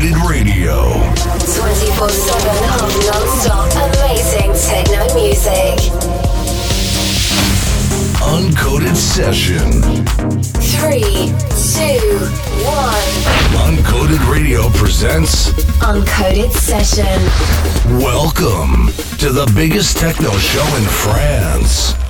Uncoded Radio. 24 7 of non stop amazing techno music. Uncoded Session. 3, 2, 1. Uncoded Radio presents Uncoded Session. Welcome to the biggest techno show in France.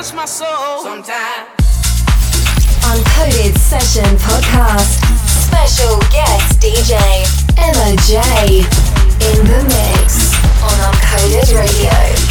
my soul. Sometimes. Uncoded Session Podcast. Special guest DJ Emma J. In the mix on Uncoded Radio.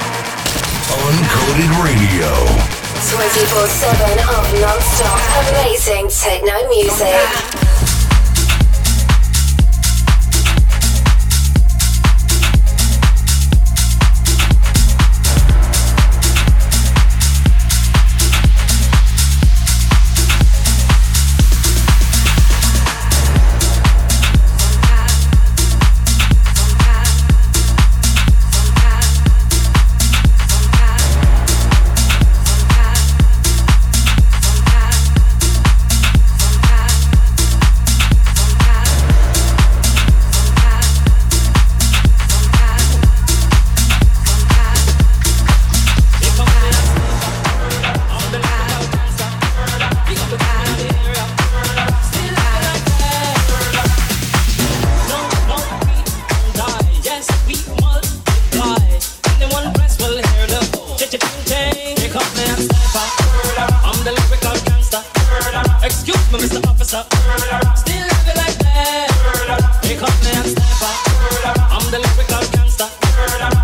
Uncoded Radio. 24 7 of non stop amazing techno music.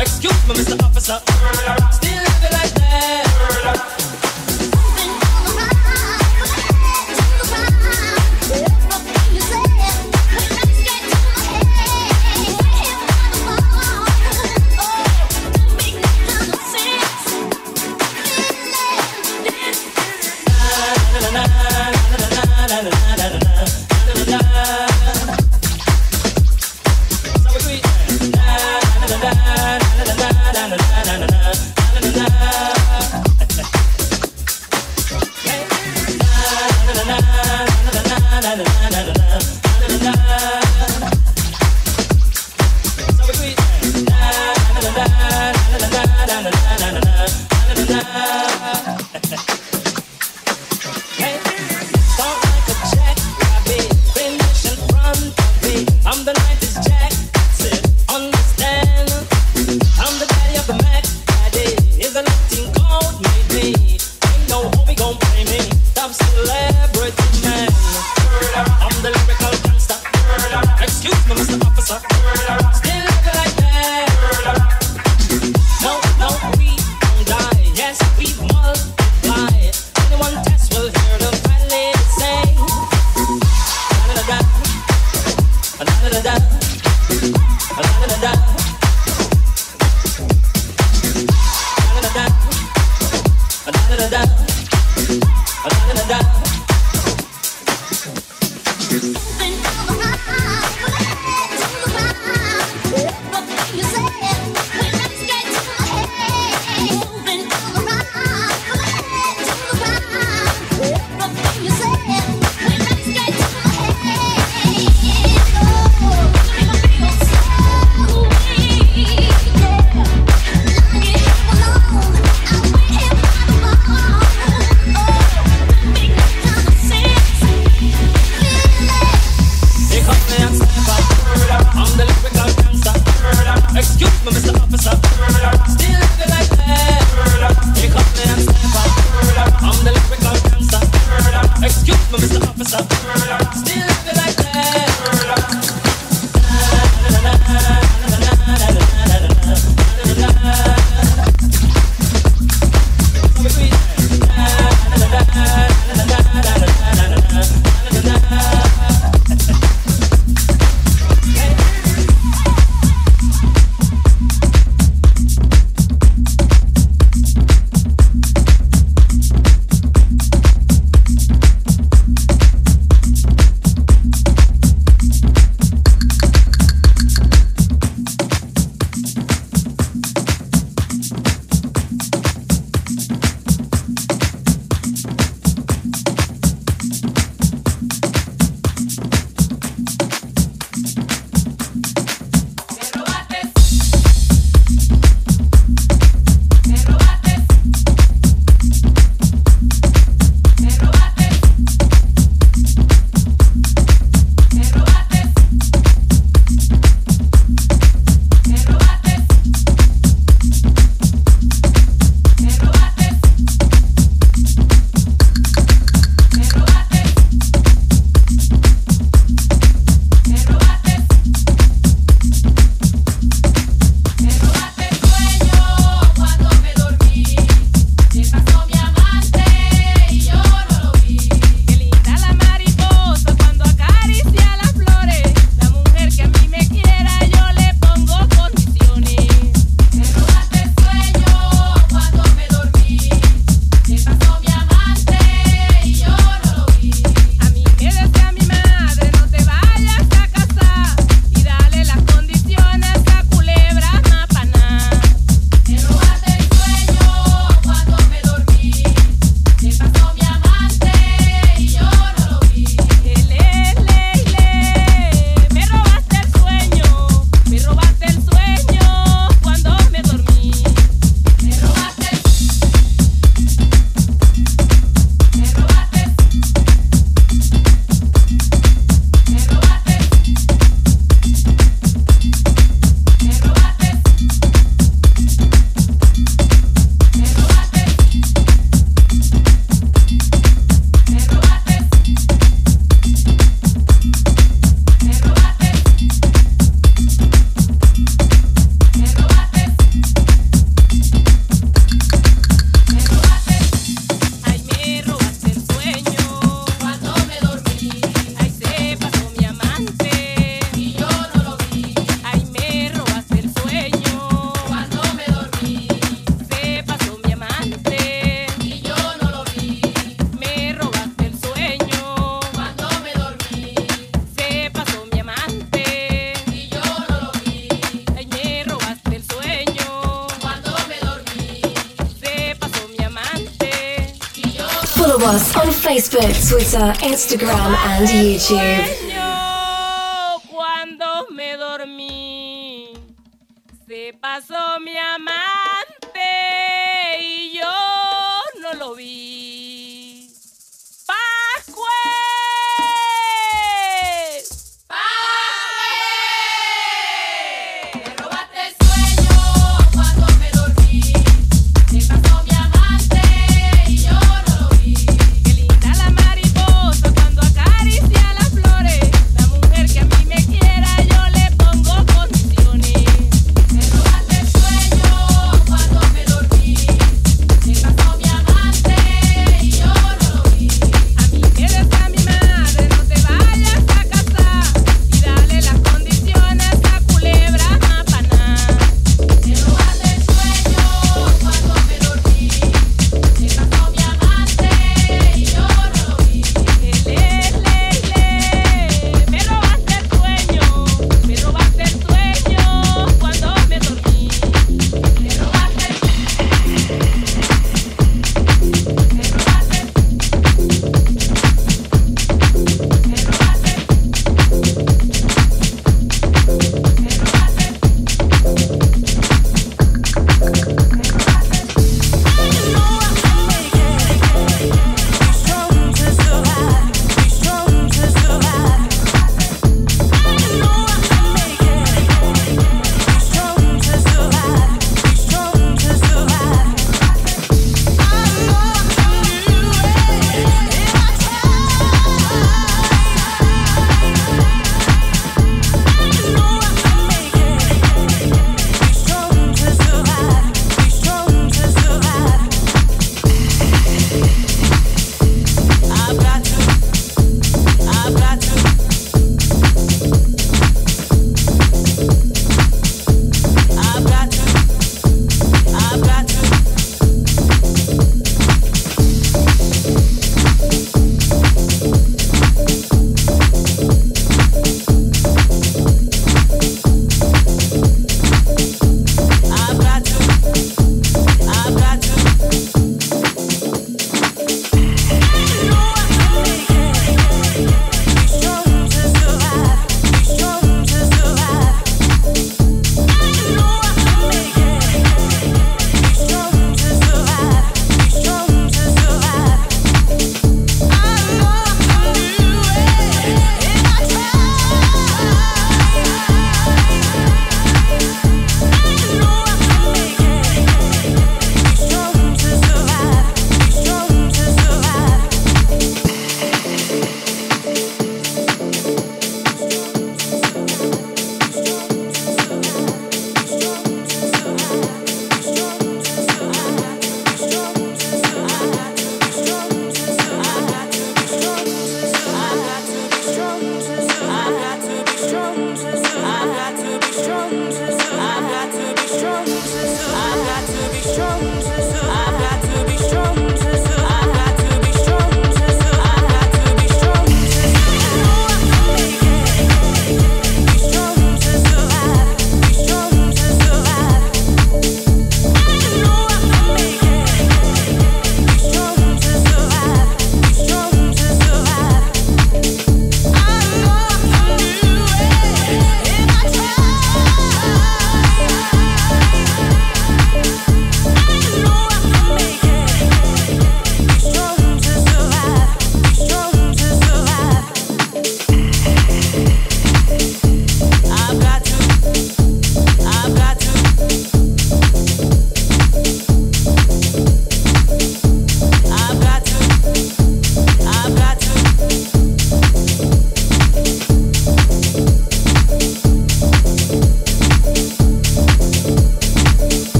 Excuse me, Mr. Officer. On Facebook, Twitter, Instagram, and YouTube.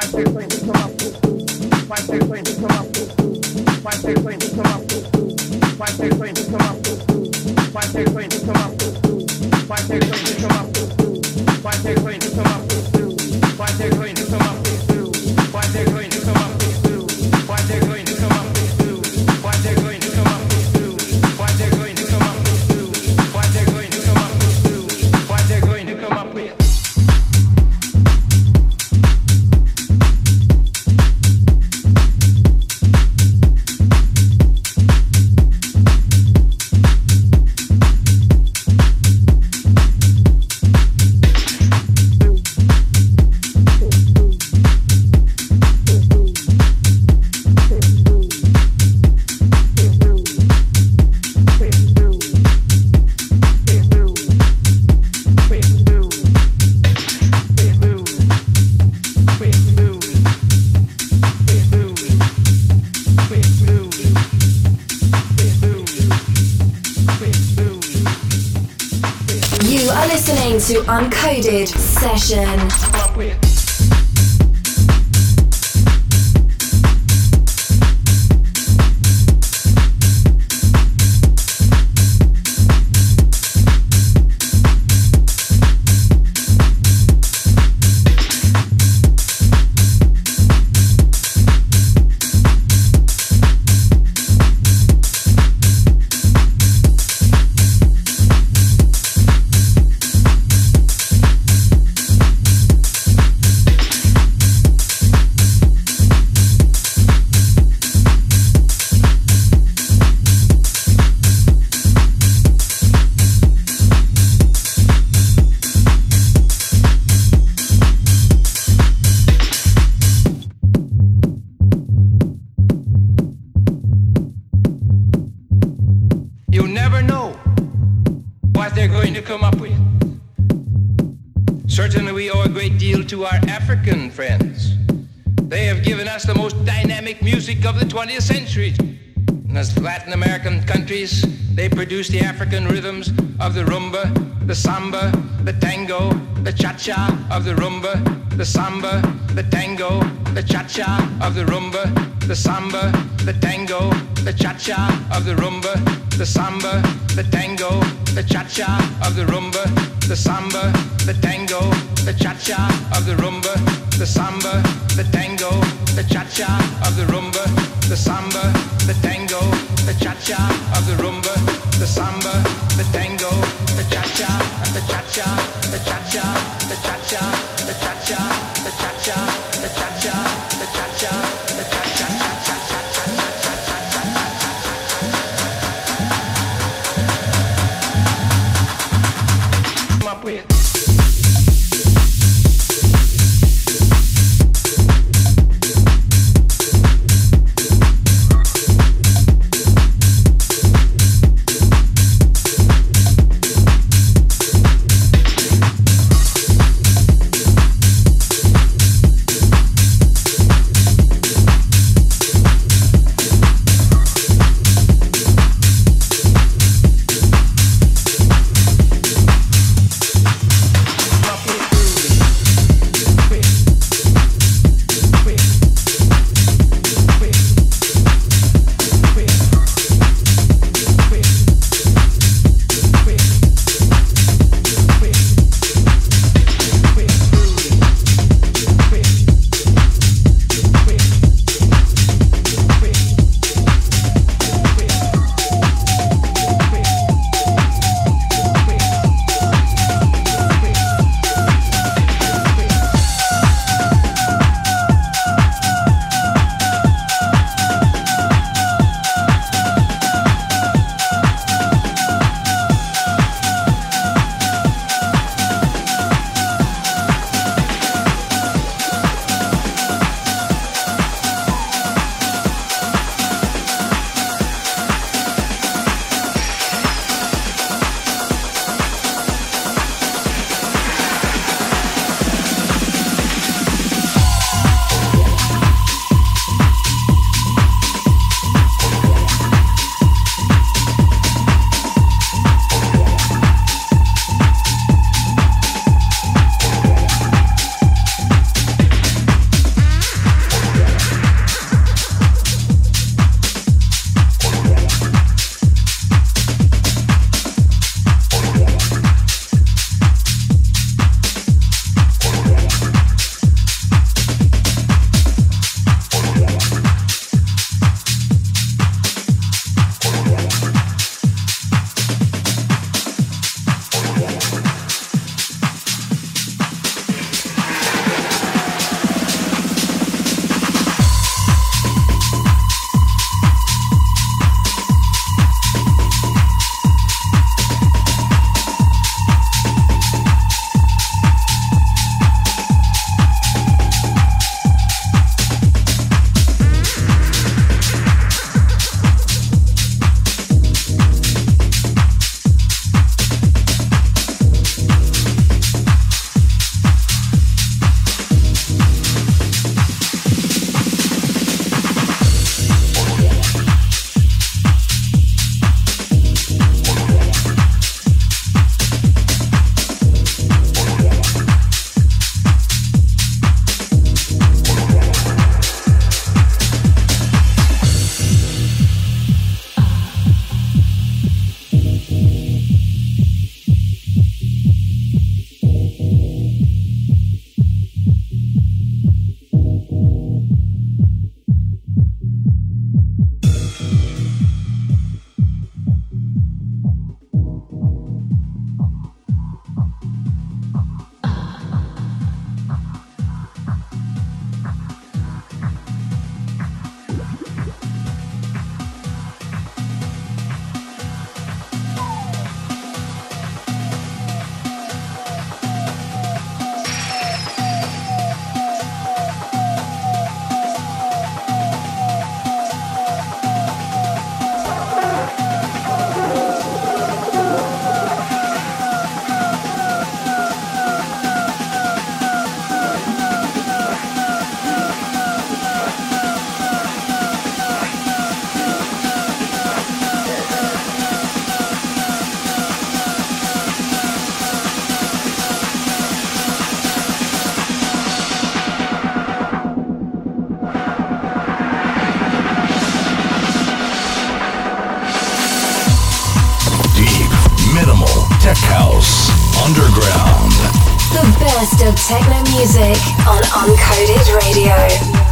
Uncoded Latin American countries, they produce the African rhythms of the rumba, the samba, the tango, the cha-cha of the rumba, the samba, the tango, the cha-cha of the rumba, the samba, the tango, the cha-cha of the rumba, the samba, the tango, the cha-cha of the rumba, the samba, the tango, the cha-cha of the rumba, the samba, the tango, the cha-cha of the rumba, the samba, the tango, the cha-cha of the rumba, the samba, the tango, the cha-cha, cha-cha, the cha-cha, best of techno music on Uncoded Radio.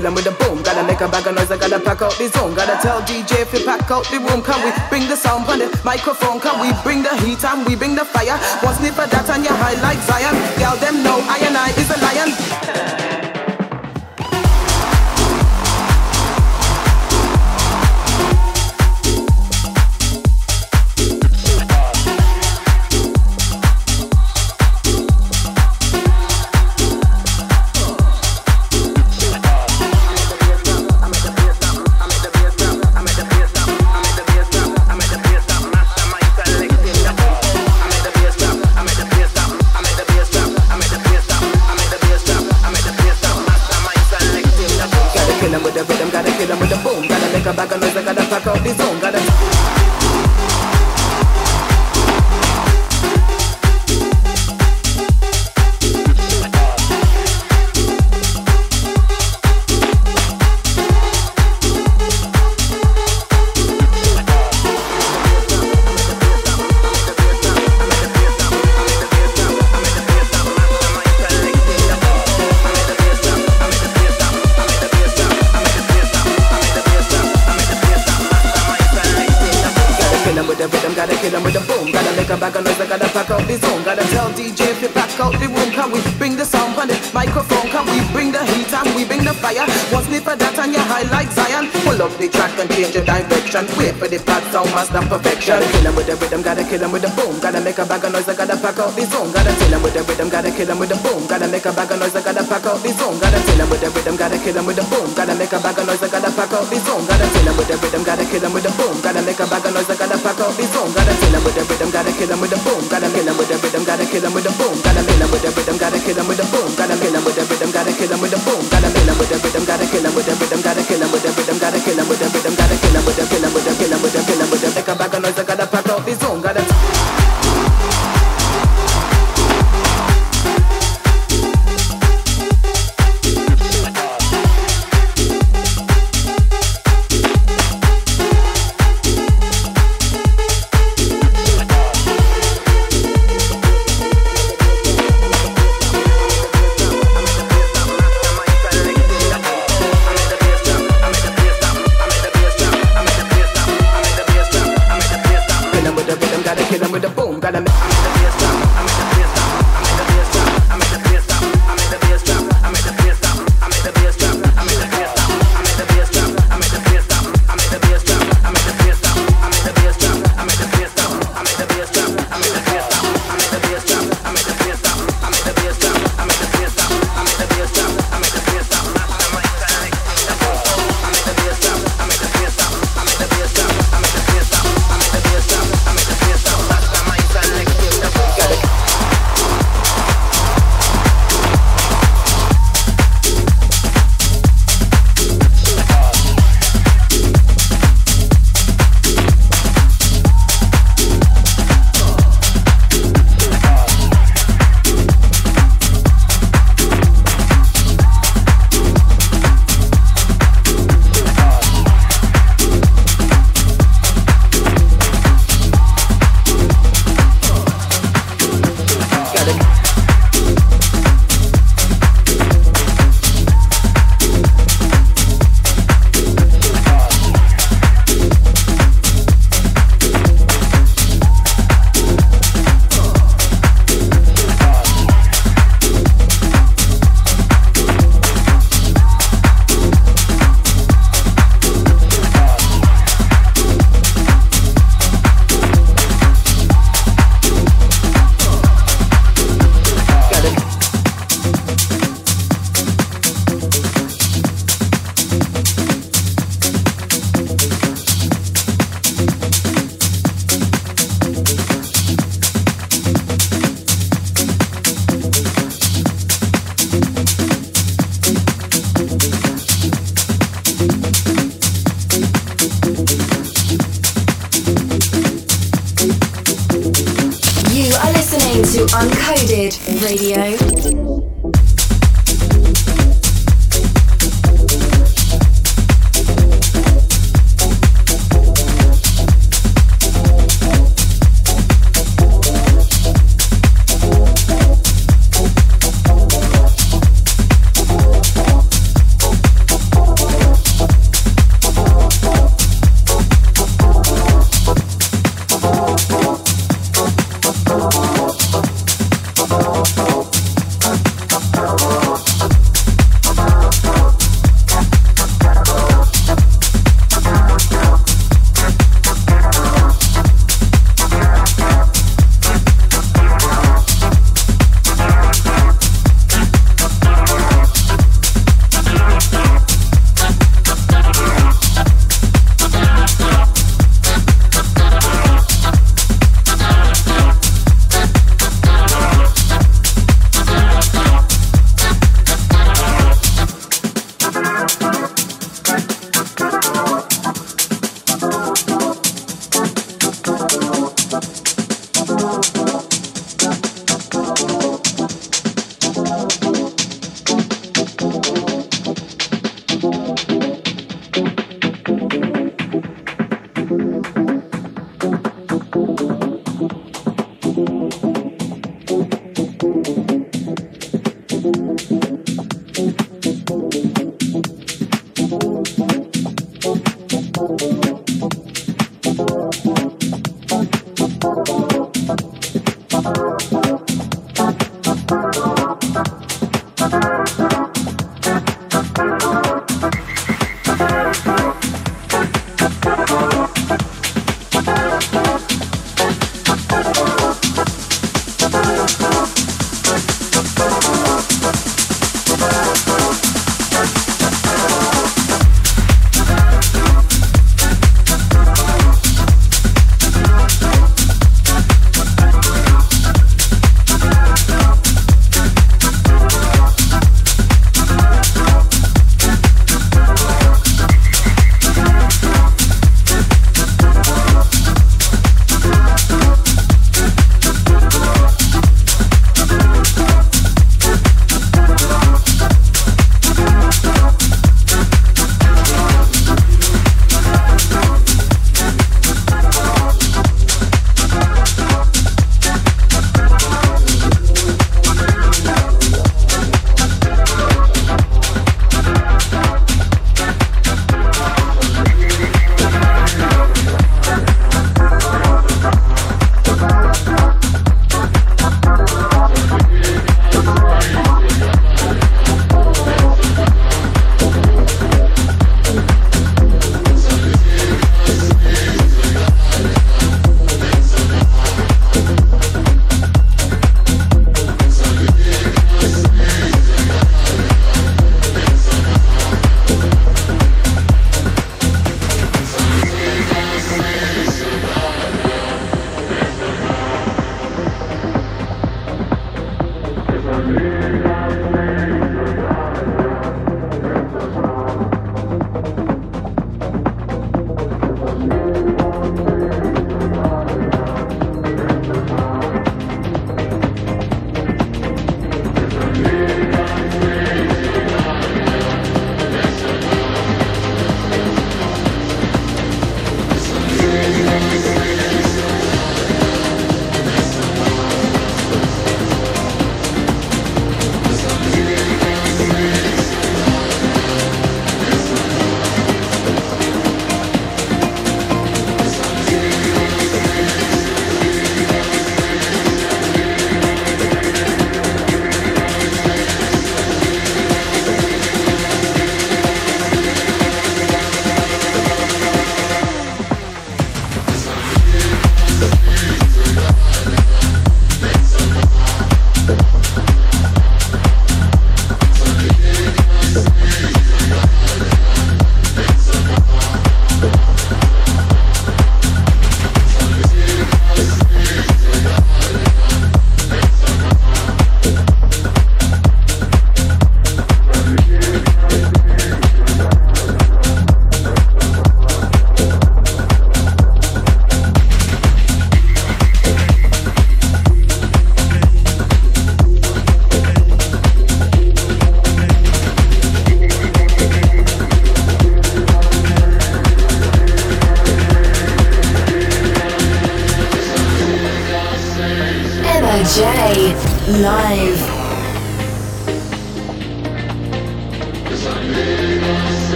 Kill him with a boom. Gotta make a bag of noise, I gotta pack out the zone. Gotta tell DJ if you pack out the room. Can we bring the sound on the microphone? Can we bring the heat and we bring the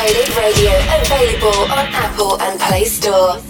Radio available on Apple and Play Store.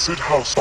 Acid house